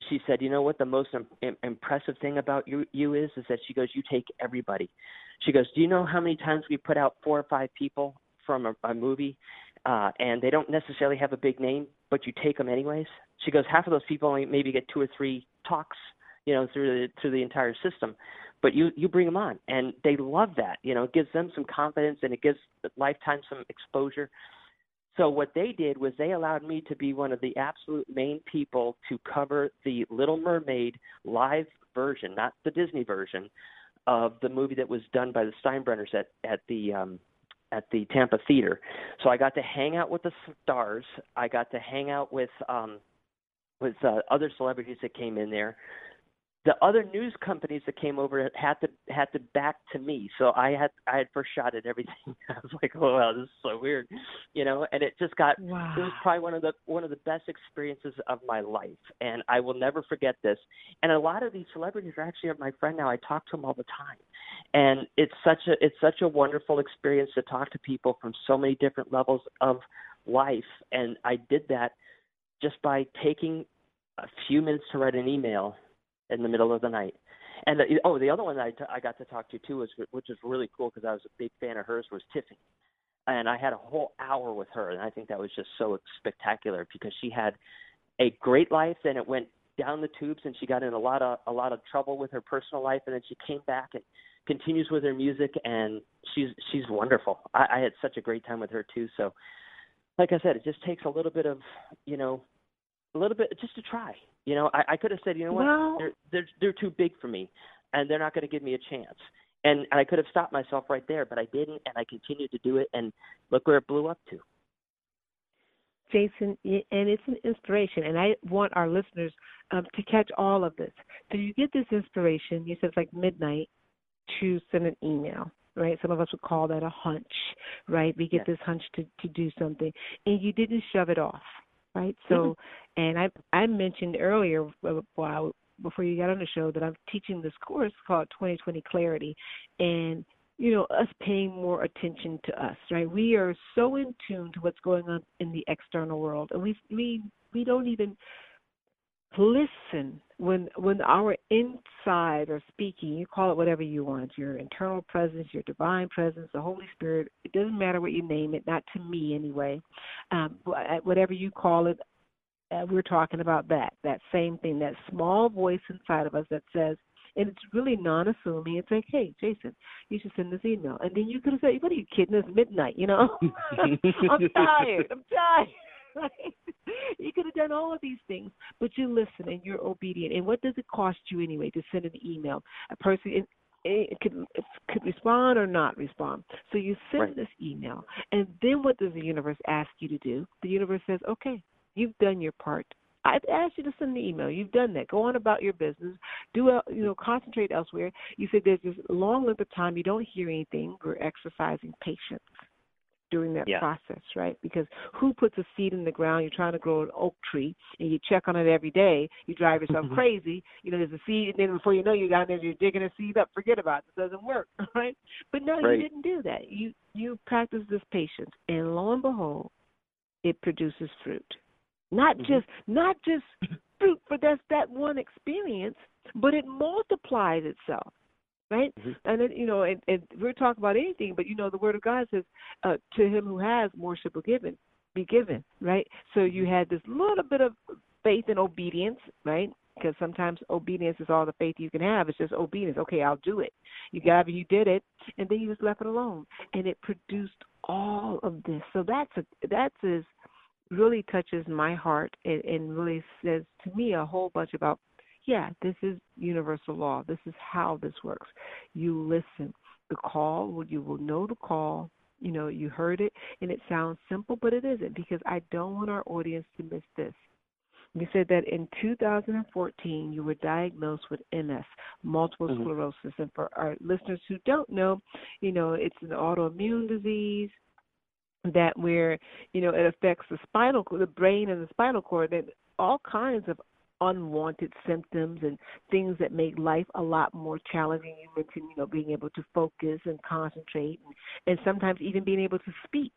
she said, "You know what? The most Im- im- impressive thing about you you is is that she goes, you take everybody. She goes, do you know how many times we put out four or five people from a, a movie, uh, and they don't necessarily have a big name, but you take them anyways? She goes, half of those people only maybe get two or three talks, you know, through the through the entire system, but you you bring them on, and they love that. You know, it gives them some confidence and it gives Lifetime some exposure." So what they did was they allowed me to be one of the absolute main people to cover the Little Mermaid live version, not the Disney version, of the movie that was done by the Steinbrenners at at the um, at the Tampa Theater. So I got to hang out with the stars. I got to hang out with um, with uh, other celebrities that came in there the other news companies that came over had to had to back to me. So i had i had first shot at everything. I was like oh wow this is so weird you know? And it just got wow. it was probably one of the one of the best experiences of my life. And i will never forget this. And a lot of these celebrities are actually my friend now. I talk to them all the time. And it's such a it's such a wonderful experience to talk to people from so many different levels of life. And i did that just by taking a few minutes to write an email in the middle of the night. And the, oh, the other one I, t- I got to talk to too was, which was really cool because I was a big fan of hers, was Tiffany, and I had a whole hour with her, and I think that was just so spectacular because she had a great life, and it went down the tubes, and she got in a lot of a lot of trouble with her personal life, and then she came back and continues with her music, and she's she's wonderful. I, I had such a great time with her too. So, like I said, it just takes a little bit of you know a little bit just to try. You know, I, I could have said, you know what, well, they're they're they're too big for me, and they're not going to give me a chance. And, and I could have stopped myself right there, but I didn't, and I continued to do it, and look where it blew up to. Jason, and it's an inspiration, and I want our listeners um, to catch all of this. So you get this inspiration. You said it's like midnight to send an email, right? Some of us would call that a hunch, right? We get Yeah. this hunch to to do something, and you didn't shove it off, right? So, Mm-hmm. and I I mentioned earlier uh, while before you got on the show that I'm teaching this course called 2020 Clarity, and you know us paying more attention to us, right? We are so in tune to what's going on in the external world, and we we we don't even listen when when our inside are speaking you call it whatever you want your internal presence your divine presence the holy spirit it doesn't matter what you name it not to me anyway um wh- whatever you call it uh, we're talking about that that same thing that small voice inside of us that says and it's really non-assuming. It's like, hey, Jason, you should send this email, and then you could have said, "What are you kidding? It's midnight, you know? I'm tired. I'm tired." Right? You could have done all of these things, but you listen and you're obedient. And what does it cost you anyway to send an email? A person it, it could could respond or not respond. So you send Right. this email, and then what does the universe ask you to do? The universe says, "Okay, you've done your part. I've asked you to send the email. You've done that. Go on about your business. Do el- you know? Concentrate elsewhere." You said there's this long length of time you don't hear anything. We're exercising patience during that Yeah. process, right? Because who puts a seed in the ground? You're trying to grow an oak tree, and you check on it every day. You drive yourself crazy. You know, there's a seed, and then before you know, you got there, you're digging a seed up. Forget about it. It doesn't work, right? But no, Right. you didn't do that. You you practice this patience, and lo and behold, it produces fruit. Not Mhm. just not just fruit for that's that one experience, but it multiplies itself right? Mhm. And then, you know, and, and we're talking about anything, but you know, the Word of God says, uh, "To him who has, more shall be given." Be given, right? So you had this little bit of faith and obedience, right? Because sometimes obedience is all the faith you can have. It's just obedience. Okay, I'll do it. You got it. You did it, and then you just left it alone, and it produced all of this. So that's a that's is really touches my heart and, and really says to me a whole bunch about yeah, this is universal law. This is how this works. You listen. The call, you will know the call. You know, you heard it, and it sounds simple, but it isn't because I don't want our audience to miss this. You said that in 2014 you were diagnosed with MS, multiple Mhm. sclerosis, and for our listeners who don't know, you know, it's an autoimmune disease that where you know it affects the spinal cord, the brain and the spinal cord, that all kinds of unwanted symptoms and things that make life a lot more challenging. You mentioned, you know, being able to focus and concentrate, and, and sometimes even being able to speak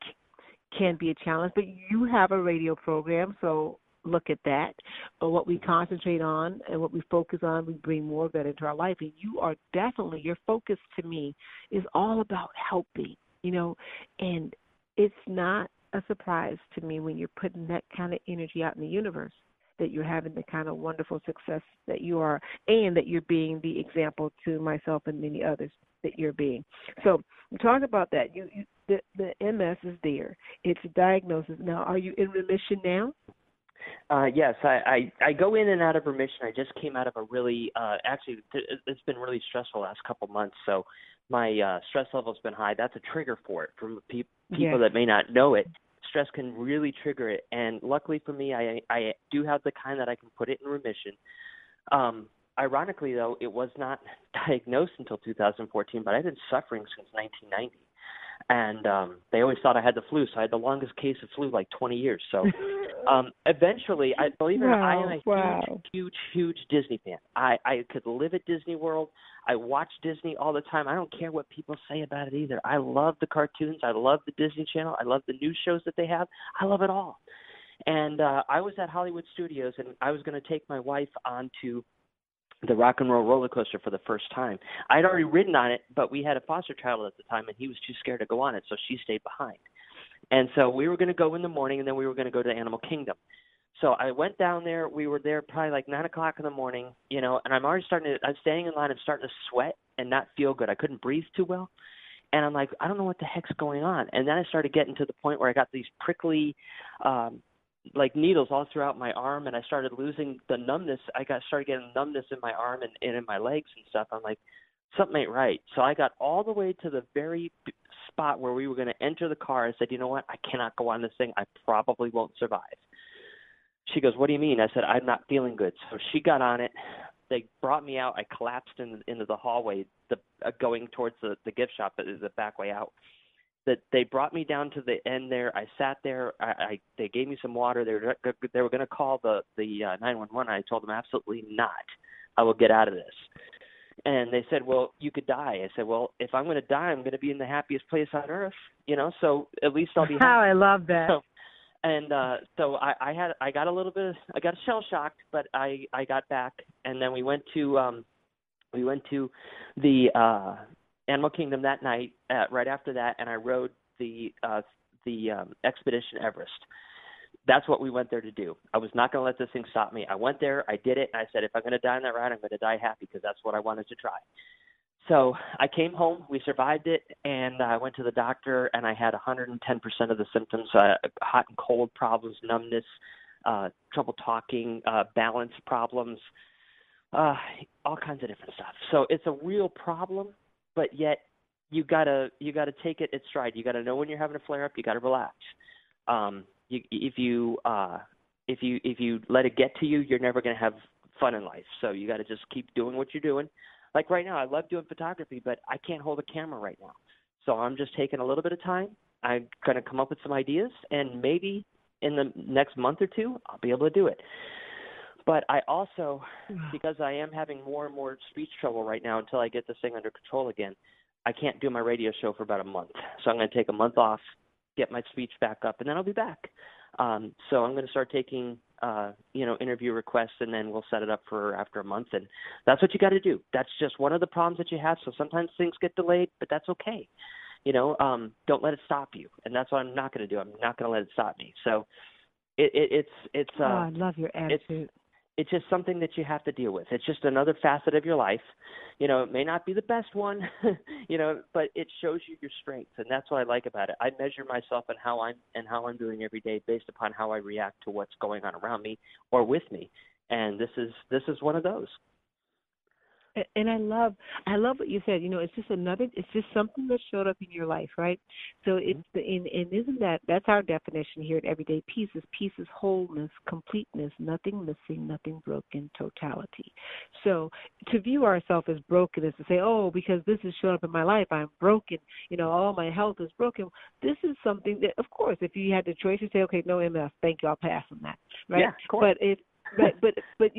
can be a challenge. But you have a radio program, so look at that. Or what we concentrate on and what we focus on, we bring more of that into our life. And you are definitely your focus to me is all about helping, you know, and it's not a surprise to me when you're putting that kind of energy out in the universe that you're having the kind of wonderful success that you are and that you're being the example to myself and many others that you're being. So talk about that. You, you the the MS is there. It's a diagnosis. Now, are you in remission now? Uh, yes, I, I I go in and out of remission. I just came out of a really uh, actually it's been really stressful the last couple months. So my uh, stress level's been high. That's a trigger for it. For pe- people Yes. that may not know it, stress can really trigger it. And luckily for me, I I do have the kind that I can put it in remission. Um, ironically, though, it was not diagnosed until 2014, but I've been suffering since 1990. And um, they always thought I had the flu, so I had the longest case of flu, like 20 years. So um, eventually, I believe it or not, I am a Wow, huge, huge, huge Disney fan. I I could live at Disney World. I watch Disney all the time. I don't care what people say about it either. I love the cartoons. I love the Disney Channel. I love the news shows that they have. I love it all. And uh, I was at Hollywood Studios, and I was going to take my wife onto the rock and roll roller coaster for the first time. I'd already ridden on it, but we had a foster child at the time, and he was too scared to go on it, so she stayed behind. And so we were going to go in the morning, and then we were going to go to Animal Kingdom. So I went down there. We were there probably like nine o'clock in the morning, you know, and I'm already starting to. I'm standing in line. I'm starting to sweat and not feel good. I couldn't breathe too well, and I'm like, I don't know what the heck's going on. And then I started getting to the point where I got these prickly, um, like needles all throughout my arm, and I started losing the numbness. I got started getting numbness in my arm and, and in my legs and stuff. I'm like, something ain't right. So I got all the way to the very spot where we were going to enter the car. I said, you know what? I cannot go on this thing. I probably won't survive. She goes, what do you mean? I said, I'm not feeling good. So she got on it. They brought me out. I collapsed in, into the hallway, the uh, going towards the, the gift shop, the back way out. That they brought me down to the end there. I sat there. I, I they gave me some water. They were they were going to call the the uh, 911. I told them absolutely not. I will get out of this. And they said, "Well, you could die." I said, "Well, if I'm going to die, I'm going to be in the happiest place on earth, you know. So at least I'll be happy." How I love that. So, and uh so I, I had I got a little bit I got shell shocked, but I I got back and then we went to um we went to the uh Animal Kingdom that night uh, right after that and I rode the uh the um Expedition Everest. That's what we went there to do. I was not going to let this thing stop me. I went there, I did it, and I said if I'm going to die on that ride, I'm going to die happy because that's what I wanted to try. So I came home, we survived it, and I went to the doctor, and I had 110% of the symptoms: uh, hot and cold problems, numbness, uh, trouble talking, uh, balance problems, uh, all kinds of different stuff. So it's a real problem, but yet you gotta you gotta take it at stride. You gotta know when you're having a flare up. You gotta relax. Um, you, if you uh, if you if you let it get to you, you're never gonna have fun in life. So you got to just keep doing what you're doing like right now i love doing photography but i can't hold a camera right now so i'm just taking a little bit of time i'm to come up with some ideas and maybe in the next month or two i'll be able to do it but i also because i am having more and more speech trouble right now until i get this thing under control again i can't do my radio show for about a month. So i'm going to take a month off get my speech back up and then i'll be back. Um so i'm going to start taking uh you know interview requests and then we'll set it up for after a month. And that's what you got to do. That's just one of the problems that you have. So sometimes things get delayed but that's okay. You know um don't let it stop you. And that's what i'm not going to do. I'm not going to let it stop me. So it, it it's it's Uh, oh, I love your attitude. It's just something that you have to deal with. It's just another facet of your life. You know, it may not be the best one, you know, but it shows you your strengths, and that's what I like about it. I measure myself and how I'm and how I'm doing every day based upon how I react to what's going on around me or with me, and this is this is one of those. And I love, I love what you said. You know, it's just another, it's just something that showed up in your life, right? So it's mm-hmm. the, and, and isn't that that's our definition here at Everyday Peace? Is peace is wholeness, completeness, nothing missing, nothing broken, totality. So to view ourselves as broken is to say, oh, because this has shown up in my life, I'm broken. You know, all my health is broken. This is something that, of course, if you had the choice, you say, okay, no MS, thank you, I'll pass on that, right? Yeah, of course. But if but but but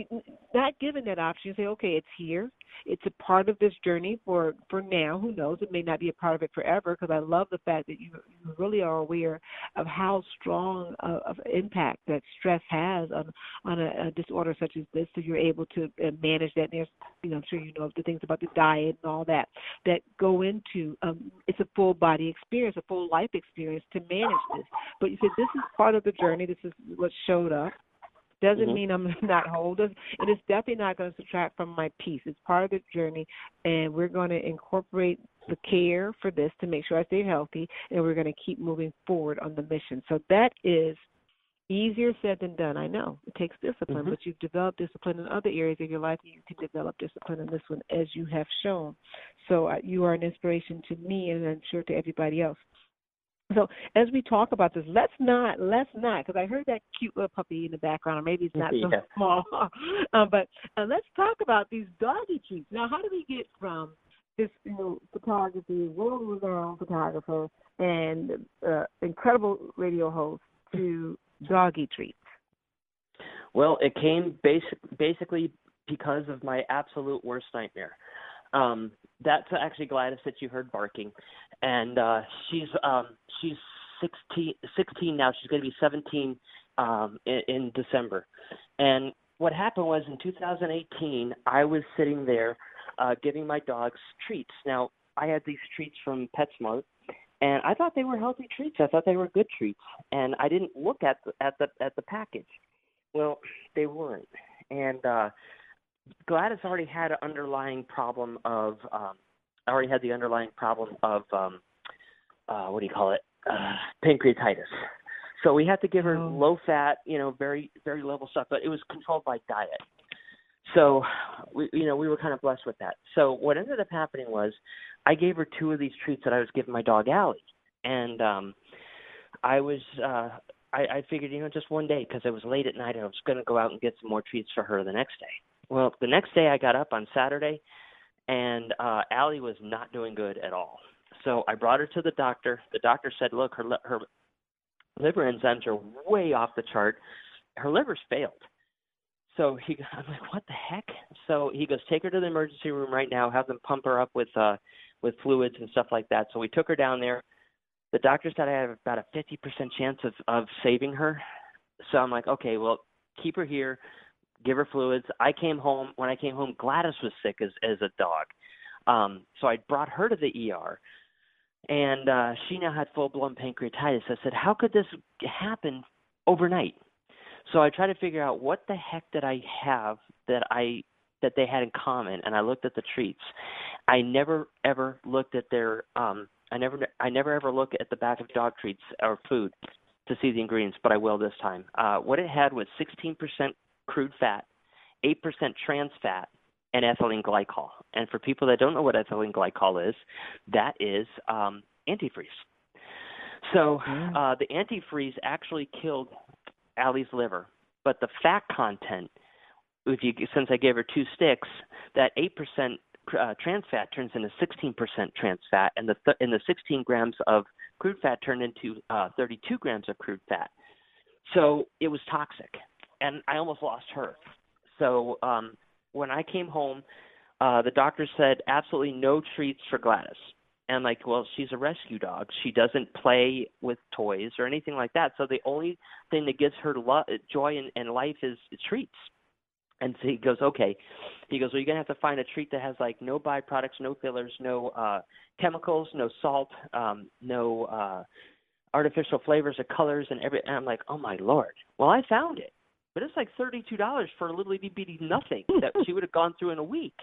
not given that option, you say, okay, it's here. It's a part of this journey for for now. Who knows? It may not be a part of it forever. Because I love the fact that you you really are aware of how strong uh, of impact that stress has on on a, a disorder such as this. So you're able to uh, manage that. And there's you know I'm sure you know the things about the diet and all that that go into um, it's a full body experience, a full life experience to manage this. But you said this is part of the journey. This is what showed up doesn't Mhm. mean I'm not whole. It is definitely not going to subtract from my peace. It's part of the journey, and we're going to incorporate the care for this to make sure I stay healthy, and we're going to keep moving forward on the mission. So that is easier said than done. I know it takes discipline, mm-hmm. but you've developed discipline in other areas of your life, and you can develop discipline in this one as you have shown. So uh, you are an inspiration to me, and I'm sure to everybody else. So as we talk about this, let's not, let's not, because I heard that cute little puppy in the background, or maybe it's not yeah. so small. um, but uh, let's talk about these doggy treats. Now, how do we get from this, you know, photography, world-renowned photographer, and uh, incredible radio host to doggy treats? Well, it came basic, basically because of my absolute worst nightmare. Um, that's actually Gladys that you heard barking, and uh, she's um, she's 16, 16 now. She's going to be 17 um, in, in December. And what happened was in 2018, I was sitting there uh, giving my dogs treats. Now I had these treats from PetSmart, and I thought they were healthy treats. I thought they were good treats, and I didn't look at the, at the at the package. Well, they weren't, and uh, Gladys already had an underlying problem of um, already had the underlying problem of um, uh, what do you call it uh, pancreatitis. So we had to give her oh. low fat, you know, very very level stuff, but it was controlled by diet. So we you know we were kind of blessed with that. So what ended up happening was I gave her two of these treats that I was giving my dog Allie, and um, I was uh, I, I figured you know just one day because it was late at night and I was going to go out and get some more treats for her the next day. Well, the next day I got up on Saturday, and uh, Allie was not doing good at all. So I brought her to the doctor. The doctor said, "Look, her her liver enzymes are way off the chart. Her liver's failed." So he, I'm like, "What the heck?" So he goes, "Take her to the emergency room right now. Have them pump her up with uh with fluids and stuff like that." So we took her down there. The doctor said I have about a 50% chance of of saving her. So I'm like, "Okay, well, keep her here." Give her fluids. I came home when I came home. Gladys was sick as as a dog, um, so I brought her to the ER, and uh, she now had full blown pancreatitis. I said, how could this happen overnight? So I tried to figure out what the heck did I have that I that they had in common, and I looked at the treats. I never ever looked at their um, I never I never ever look at the back of dog treats or food to see the ingredients, but I will this time. Uh, what it had was 16% crude fat, 8% trans fat, and ethylene glycol. And for people that don't know what ethylene glycol is, that is um, antifreeze. So mm. uh, the antifreeze actually killed Allie's liver, but the fat content, if you since I gave her two sticks, that 8% uh, trans fat turns into 16% trans fat, and the th- and the 16 grams of crude fat turned into uh, 32 grams of crude fat. So it was toxic and I almost lost her. So um, when I came home, uh, the doctor said absolutely no treats for Gladys. And like, well, she's a rescue dog. She doesn't play with toys or anything like that. So the only thing that gives her lo- joy in life is, is treats. And so he goes, okay. He goes, well, you're gonna have to find a treat that has like no byproducts, no fillers, no uh, chemicals, no salt, um, no uh, artificial flavors or colors, and every. And I'm like, oh my lord. Well, I found it but it's like thirty-two dollars for a little itty bitty nothing that she would have gone through in a week.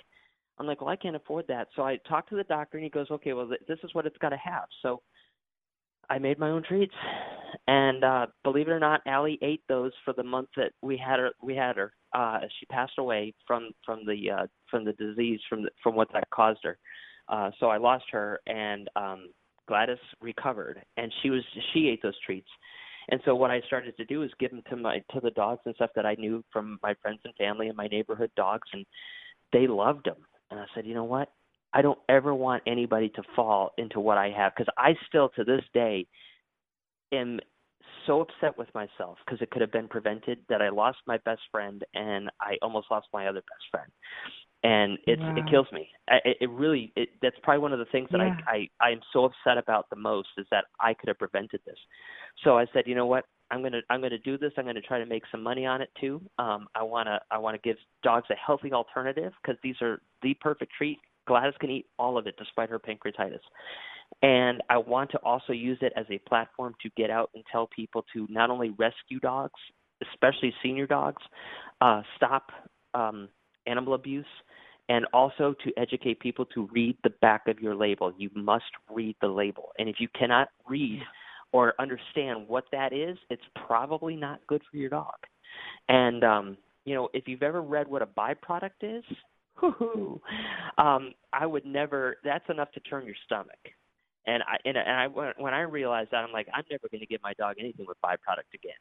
I'm like, well, I can't afford that. So I talked to the doctor, and he goes, okay, well, this is what it's got to have. So I made my own treats, and uh, believe it or not, Allie ate those for the month that we had her. We had her. Uh, she passed away from from the uh, from the disease from the, from what that caused her. Uh, so I lost her, and um, Gladys recovered, and she was she ate those treats. And so what I started to do is give them to my to the dogs and stuff that I knew from my friends and family and my neighborhood dogs, and they loved them. And I said, you know what? I don't ever want anybody to fall into what I have because I still to this day am so upset with myself because it could have been prevented that I lost my best friend and I almost lost my other best friend and it's wow. it kills me. It, it really it, that's probably one of the things that yeah. I I I am so upset about the most is that I could have prevented this. So I said, you know what? I'm gonna I'm gonna do this. I'm gonna try to make some money on it too. Um, I wanna I wanna give dogs a healthy alternative because these are the perfect treat. Gladys can eat all of it despite her pancreatitis. And I want to also use it as a platform to get out and tell people to not only rescue dogs, especially senior dogs, uh, stop um, animal abuse, and also to educate people to read the back of your label. You must read the label. And if you cannot read or understand what that is, it's probably not good for your dog. And um, you know, if you've ever read what a byproduct is, um, I would never. That's enough to turn your stomach. And I and, and I when I realized that, I'm like, I'm never going to give my dog anything with byproduct again.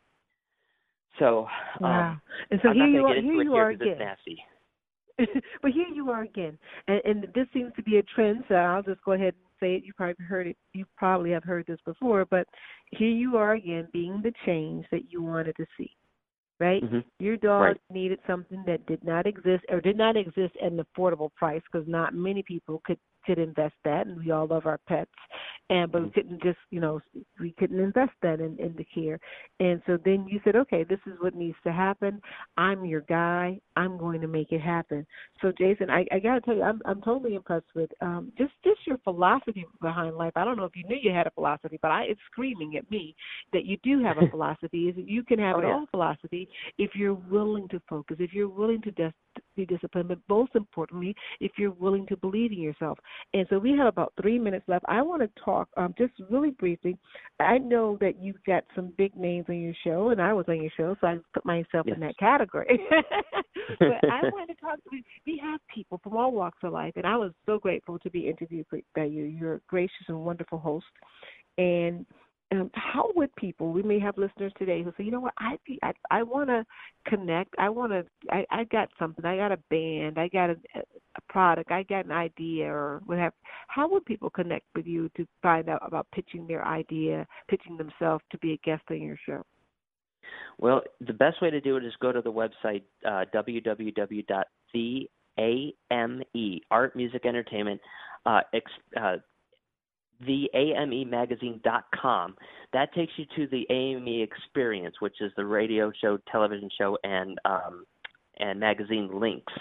So, wow. um, and so I'm here not you going are. to get into Here it here are 'cause again. it's nasty. but here you are again, and, and this seems to be a trend. So I'll just go ahead and say it. You probably heard it. You probably have heard this before, but here you are again, being the change that you wanted to see. Right? Mhm. Your dog Right. needed something that did not exist or did not exist at an affordable price because not many people could could invest that, and we all love our pets, and but we couldn't just you know we couldn't invest that in in the care, and so then you said, okay, this is what needs to happen. I'm your guy. I'm going to make it happen. So Jason, I, I gotta tell you, I'm I'm totally impressed with um just just your philosophy behind life. I don't know if you knew you had a philosophy, but I it's screaming at me that you do have a philosophy. Is that you can have Oh, an yeah. own philosophy if you're willing to focus, if you're willing to dis- be disciplined, but most importantly, if you're willing to believe in yourself. And so we have about three minutes left. I want to talk um, just really briefly. I know that you've got some big names on your show, and I was on your show, so I put myself Yes. in that category. but I want to talk. We, we have people from all walks of life, and I was so grateful to be interviewed by you. You're a gracious and wonderful host. And um, how would people? We may have listeners today who say, you know what, I I, I want to connect. I want to. I, I got something. I got a band. I got a, a product. I got an idea, or what have. How would people connect with you to find out about pitching their idea, pitching themselves to be a guest on your show? Well, the best way to do it is go to the website uh, www.theame Art Music Entertainment uh, ex, uh, theamemagazine.com. That takes you to the AME Experience, which is the radio show, television show, and um, and magazine links.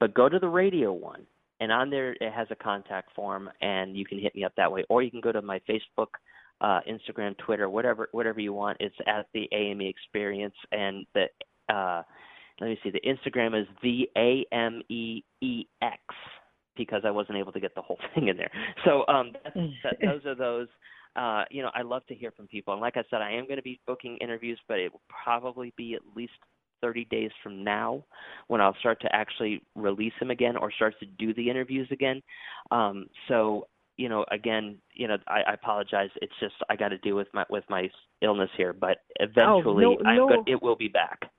But go to the radio one, and on there it has a contact form, and you can hit me up that way, or you can go to my Facebook uh, Instagram, Twitter, whatever whatever you want. It's at the AME Experience, and the uh, let me see, the Instagram is the AMEEX because I wasn't able to get the whole thing in there. So um, that's, that, those are those. Uh, you know, I love to hear from people, and like I said, I am going to be booking interviews, but it will probably be at least 30 days from now when I'll start to actually release them again or start to do the interviews again. Um, so you know, again, you know, I, I apologize. It's just I got to deal with my with my illness here, but eventually, Oh, no- no. it will be back.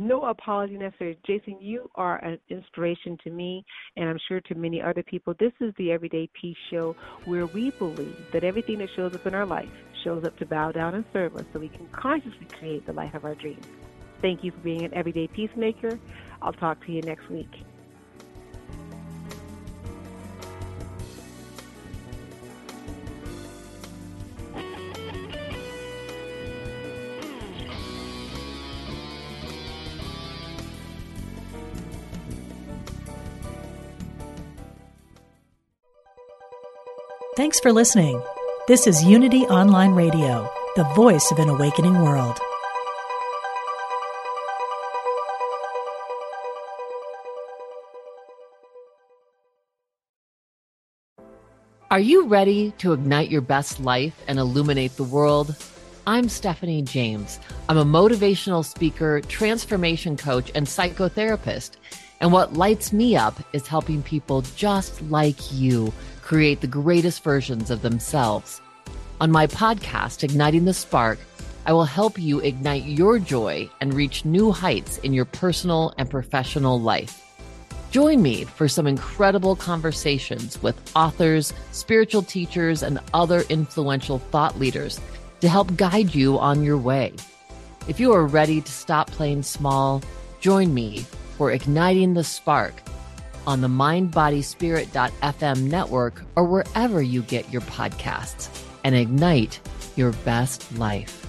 No apology necessary. Jason, you are an inspiration to me and I'm sure to many other people. This is the Everyday Peace Show where we believe that everything that shows up in our life shows up to bow down and serve us so we can consciously create the life of our dreams. Thank you for being an everyday peacemaker. I'll talk to you next week. Thanks for listening. This is Unity Online Radio, the voice of an awakening world. Are you ready to ignite your best life and illuminate the world? I'm Stephanie James. I'm a motivational speaker, transformation coach, and psychotherapist. And what lights me up is helping people just like you create the greatest versions of themselves. On my podcast, Igniting the Spark, I will help you ignite your joy and reach new heights in your personal and professional life. Join me for some incredible conversations with authors, spiritual teachers, and other influential thought leaders to help guide you on your way. If you are ready to stop playing small, join me for Igniting the Spark on the mindbodyspirit.fm network or wherever you get your podcasts and ignite your best life.